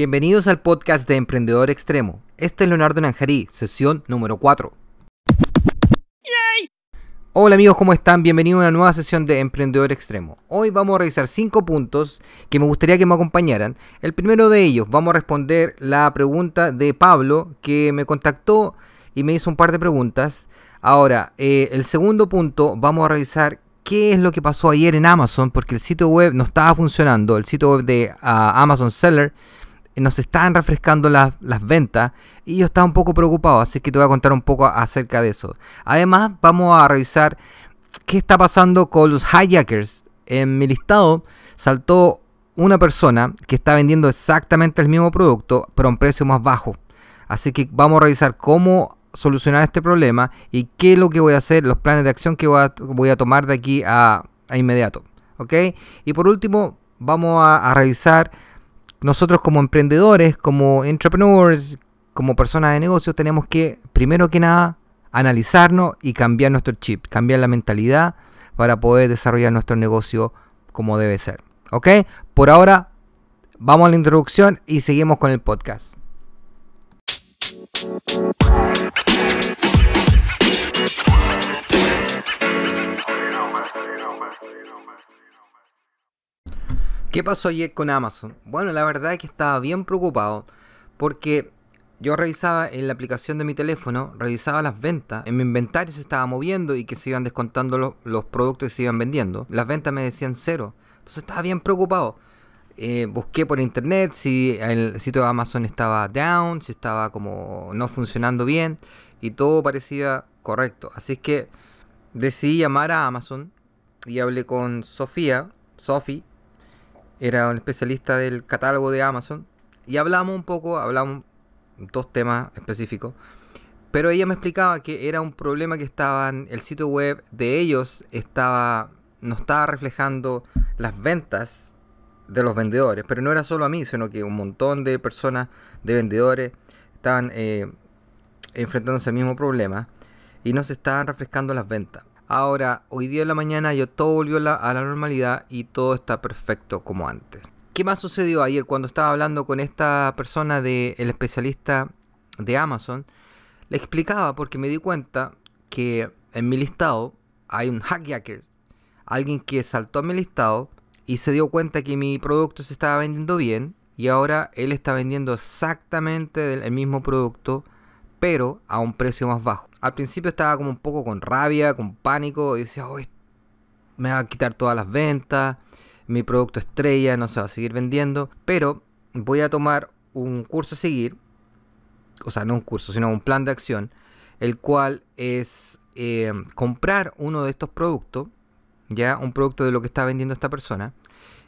Bienvenidos al podcast de Emprendedor Extremo. Este es Leonardo Nanjarí, sesión número 4. Hola amigos, ¿cómo están? Bienvenidos a una nueva sesión de Emprendedor Extremo. Hoy vamos a revisar 5 puntos que me gustaría que me acompañaran. El primero de ellos, vamos a responder la pregunta de Pablo que me contactó y me hizo un par de preguntas. Ahora, eh, el segundo punto, vamos a revisar qué es lo que pasó ayer en Amazon, porque el sitio web no estaba funcionando. El sitio web de ah, Amazon Seller nos estaban refrescando las ventas y yo estaba un poco preocupado, así que te voy a contar un poco acerca de eso. Además, vamos a revisar qué está pasando con los hijackers. En mi listado saltó una persona que está vendiendo exactamente el mismo producto, pero a un precio más bajo. Así que vamos a revisar cómo solucionar este problema y qué es lo que voy a hacer, los planes de acción que voy a, tomar de aquí a, inmediato. ¿Ok? Y por último, vamos a revisar nosotros como emprendedores, como entrepreneurs, como personas de negocio, tenemos que, primero que nada, analizarnos y cambiar nuestro chip, cambiar la mentalidad para poder desarrollar nuestro negocio como debe ser. ¿Ok? Por ahora, vamos a la introducción y seguimos con el podcast. ¿Qué pasó ayer con Amazon? Bueno, la verdad es que estaba bien preocupado porque yo revisaba en la aplicación de mi teléfono, revisaba las ventas, en mi inventario se estaba moviendo y que se iban descontando los, productos que se iban vendiendo. Las ventas me decían cero. Entonces estaba bien preocupado. Eh, busqué por internet si el sitio de Amazon estaba down, si estaba como no funcionando bien y todo parecía correcto. Así que decidí llamar a Amazon y hablé con Sofía, Sophie, era un especialista del catálogo de Amazon y hablamos un poco, hablamos dos temas específicos, pero ella me explicaba que era un problema que estaban, el sitio web de ellos estaba, no estaba reflejando las ventas de los vendedores, pero no era solo a mí, sino que un montón de personas, de vendedores, estaban eh, enfrentándose al mismo problema y no se estaban refrescando las ventas. Ahora, hoy día en la mañana yo todo volvió a la normalidad y todo está perfecto como antes. ¿Qué más sucedió ayer cuando estaba hablando con esta persona del el especialista de Amazon? Le explicaba porque me di cuenta que en mi listado hay un hacker, alguien que saltó a mi listado y se dio cuenta que mi producto se estaba vendiendo bien y ahora él está vendiendo exactamente el mismo producto pero a un precio más bajo. Al principio estaba como un poco con rabia, con pánico, y decía, me va a quitar todas las ventas, mi producto estrella no se va a seguir vendiendo, pero voy a tomar un curso a seguir, o sea, no un curso, sino un plan de acción, el cual es eh, comprar uno de estos productos, ya un producto de lo que está vendiendo esta persona,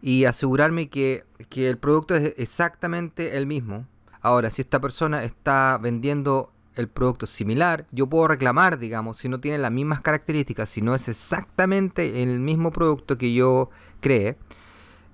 y asegurarme que, que el producto es exactamente el mismo. Ahora, si esta persona está vendiendo el producto similar, yo puedo reclamar, digamos, si no tiene las mismas características, si no es exactamente el mismo producto que yo cree,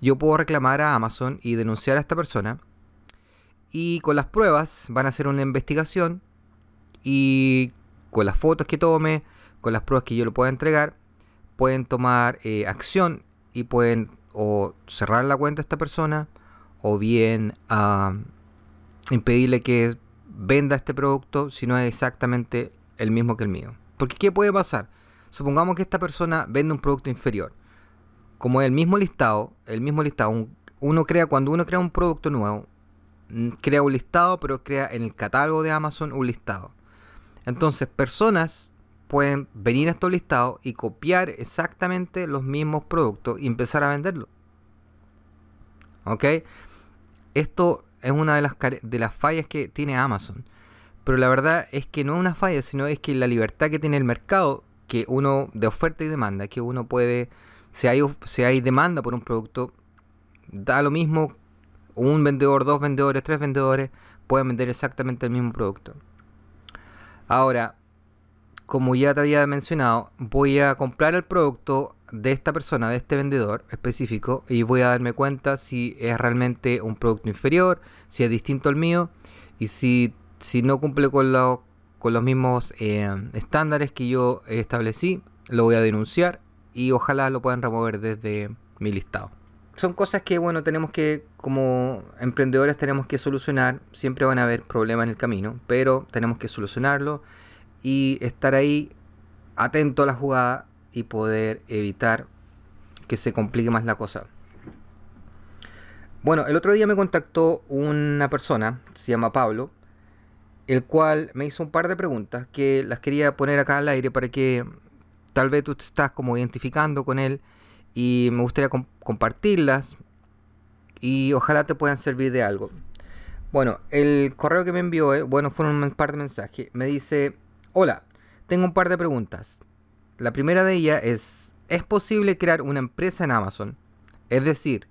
yo puedo reclamar a Amazon y denunciar a esta persona. Y con las pruebas van a hacer una investigación y con las fotos que tome, con las pruebas que yo le pueda entregar, pueden tomar eh, acción y pueden o cerrar la cuenta a esta persona o bien ah, impedirle que venda este producto si no es exactamente el mismo que el mío. Porque ¿qué puede pasar? Supongamos que esta persona vende un producto inferior. Como el mismo listado, el mismo listado, uno crea, cuando uno crea un producto nuevo, mm, crea un listado, pero crea en el catálogo de Amazon un listado. Entonces, personas pueden venir a estos listados y copiar exactamente los mismos productos y empezar a venderlos. ¿Ok? Esto es una de las, de las fallas que tiene Amazon. Pero la verdad es que no es una falla, sino es que la libertad que tiene el mercado, que uno de oferta y demanda, que uno puede, si hay, si hay demanda por un producto, da lo mismo un vendedor, dos vendedores, tres vendedores, pueden vender exactamente el mismo producto. Ahora, como ya te había mencionado, voy a comprar el producto de esta persona, de este vendedor específico, y voy a darme cuenta si es realmente un producto inferior, si es distinto al mío, y si, si no cumple con, con los mismos eh, estándares que yo establecí, lo voy a denunciar y ojalá lo puedan remover desde mi listado. son cosas que, bueno, tenemos que, como emprendedores, tenemos que solucionar. Siempre van a haber problemas en el camino, pero tenemos que solucionarlo y estar ahí atento a la jugada y poder evitar que se complique más la cosa. Bueno, el otro día me contactó una persona, se llama Pablo, el cual me hizo un par de preguntas que las quería poner acá al aire para que tal vez tú te estás como identificando con él y me gustaría compartirlas y ojalá te puedan servir de algo. Bueno, el correo que me envió, eh, bueno, fueron un par de mensajes. Me dice, hola, tengo un par de preguntas. La primera de ellas es, ¿es posible crear una empresa en Amazon? Es decir,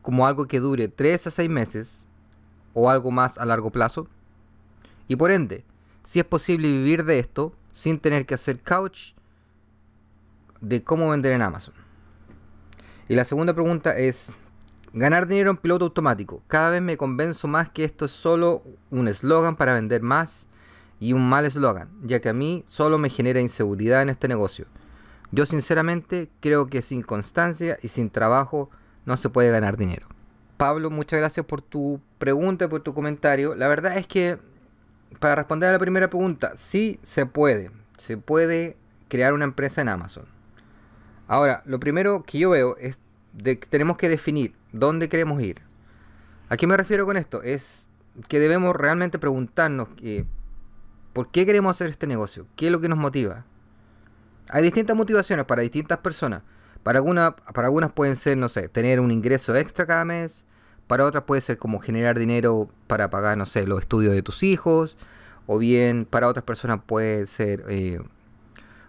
como algo que dure 3 a 6 meses o algo más a largo plazo. Y por ende, si es posible vivir de esto sin tener que hacer couch de cómo vender en Amazon. Y la segunda pregunta es, ganar dinero en piloto automático. Cada vez me convenzo más que esto es solo un eslogan para vender más y un mal eslogan, ya que a mí solo me genera inseguridad en este negocio. Yo sinceramente creo que sin constancia y sin trabajo no se puede ganar dinero. Pablo, muchas gracias por tu pregunta por tu comentario. La verdad es que para responder a la primera pregunta, sí se puede. Se puede crear una empresa en Amazon. Ahora, lo primero que yo veo es que tenemos que definir dónde queremos ir. ¿A qué me refiero con esto? Es que debemos realmente preguntarnos que, por qué queremos hacer este negocio, qué es lo que nos motiva. Hay distintas motivaciones para distintas personas. Para, alguna, para algunas pueden ser, no sé, tener un ingreso extra cada mes. Para otras puede ser como generar dinero para pagar, no sé, los estudios de tus hijos. O bien para otras personas puede ser eh,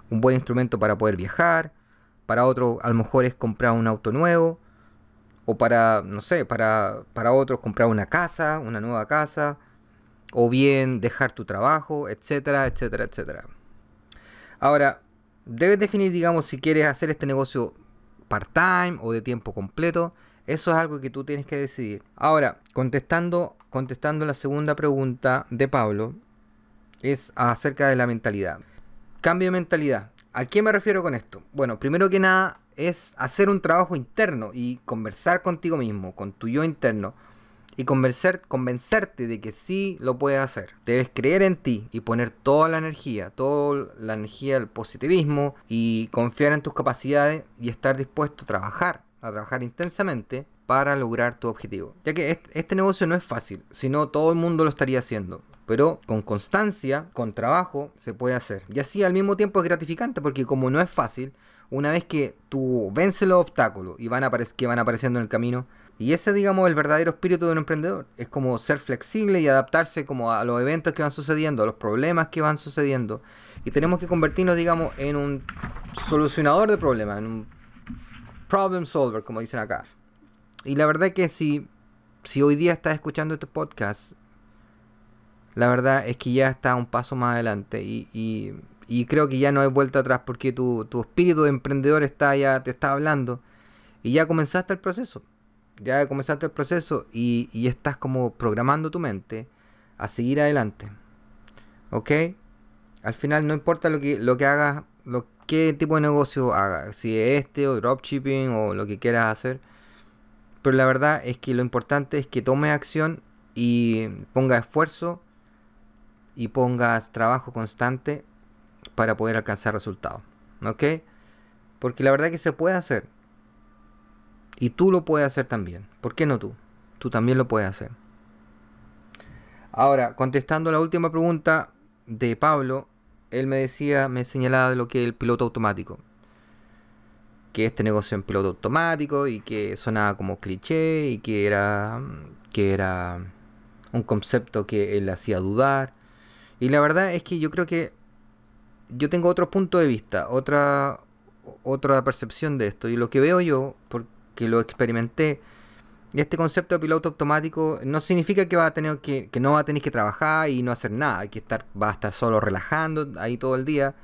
un buen instrumento para poder viajar. Para otros a lo mejor es comprar un auto nuevo. O para, no sé, para, para otros comprar una casa, una nueva casa. O bien dejar tu trabajo, etcétera, etcétera, etcétera. Ahora, debes definir, digamos, si quieres hacer este negocio part-time o de tiempo completo. Eso es algo que tú tienes que decidir. Ahora, contestando, contestando la segunda pregunta de Pablo, es acerca de la mentalidad. Cambio de mentalidad. ¿A qué me refiero con esto? Bueno, primero que nada es hacer un trabajo interno y conversar contigo mismo, con tu yo interno y convencer, convencerte de que sí lo puedes hacer. Debes creer en ti y poner toda la energía, toda la energía del positivismo y confiar en tus capacidades y estar dispuesto a trabajar, a trabajar intensamente para lograr tu objetivo. Ya que este, negocio no es fácil, sino todo el mundo lo estaría haciendo pero con constancia, con trabajo, se puede hacer. Y así al mismo tiempo es gratificante porque como no es fácil, una vez que tú vences los obstáculos y van que van apareciendo en el camino, y ese, digamos, el verdadero espíritu de un emprendedor. Es como ser flexible y adaptarse como a los eventos que van sucediendo, a los problemas que van sucediendo. Y tenemos que convertirnos, digamos, en un solucionador de problemas, en un problem solver, como dicen acá. Y la verdad es que si, si hoy día estás escuchando este podcast, la verdad es que ya está un paso más adelante. Y, y, creo que ya no hay vuelta atrás porque tu, tu espíritu de emprendedor está ya, te está hablando. Y ya comenzaste el proceso ya comenzaste el proceso y, estás como programando tu mente a seguir adelante. ¿Ok? Al final no importa lo que, lo que hagas, lo, qué tipo de negocio hagas, si es este o dropshipping o lo que quieras hacer. Pero la verdad es que lo importante es que tomes acción y pongas esfuerzo y pongas trabajo constante para poder alcanzar resultados. ¿Ok? Porque la verdad es que se puede hacer. Y tú lo puedes hacer también. ¿Por qué no tú? Tú también lo puedes hacer. Ahora, contestando la última pregunta de Pablo, él me decía, me señalaba lo que es el piloto automático. Que este negocio en piloto automático y que sonaba como cliché y que era, que era un concepto que él hacía dudar. Y la verdad es que yo creo que yo tengo otro punto de vista, otra, otra percepción de esto. Y lo que veo yo, que lo experimenté. Y este concepto de piloto automático no significa que va a tener que, que no va a tener que trabajar y no hacer nada, hay que estar, va a estar solo relajando ahí todo el día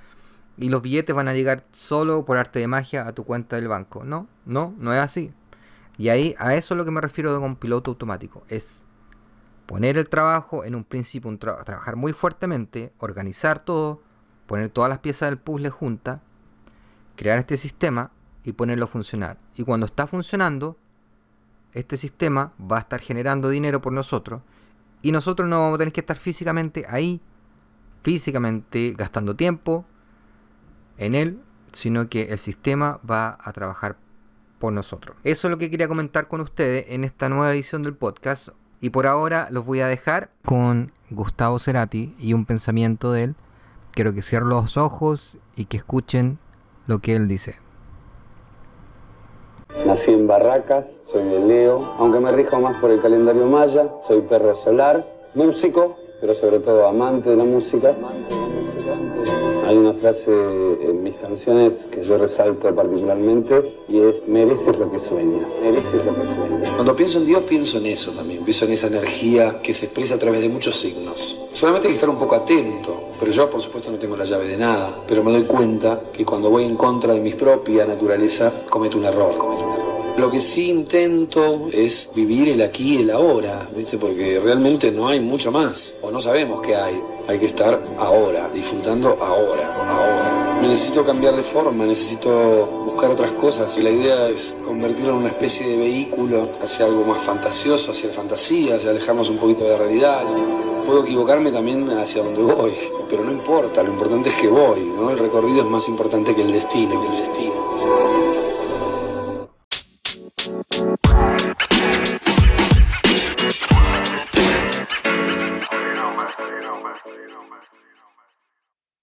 y los billetes van a llegar solo por arte de magia a tu cuenta del banco. No, no, no es así. Y ahí a eso es lo que me refiero con piloto automático, es poner el trabajo en un principio, un trabajar muy fuertemente, organizar todo, poner todas las piezas del puzzle juntas, crear este sistema y ponerlo a funcionar. Y cuando está funcionando, este sistema va a estar generando dinero por nosotros y nosotros no vamos a tener que estar físicamente ahí, físicamente gastando tiempo en él, sino que el sistema va a trabajar por nosotros. Eso es lo que quería comentar con ustedes en esta nueva edición del podcast. Y por ahora los voy a dejar con Gustavo Cerati y un pensamiento de él. Quiero que cierren los ojos y que escuchen lo que él dice. Nací en Barracas, soy de Leo, aunque me rijo más por el calendario maya, soy perro solar, músico, pero sobre todo amante de la música. Hay una frase en mis canciones que yo resalto particularmente y es mereces lo que sueñas, mereces lo que sueñas. Cuando pienso en Dios pienso en eso también, pienso en esa energía que se expresa a través de muchos signos. Solamente hay que estar un poco atento, pero yo por supuesto no tengo la llave de nada, pero me doy cuenta que cuando voy en contra de mi propia naturaleza cometo un error, cometo un error. Lo que sí intento es vivir el aquí y el ahora, ¿viste? Porque realmente no hay mucho más, o no sabemos qué hay. Hay que estar ahora, disfrutando ahora, ahora. Me necesito cambiar de forma, necesito buscar otras cosas y la idea es convertirlo en una especie de vehículo hacia algo más fantasioso, hacia fantasía, hacia alejarnos un poquito de realidad. Puedo equivocarme también hacia donde voy, pero no importa, lo importante es que voy, ¿no? El recorrido es más importante que el destino, que el destino.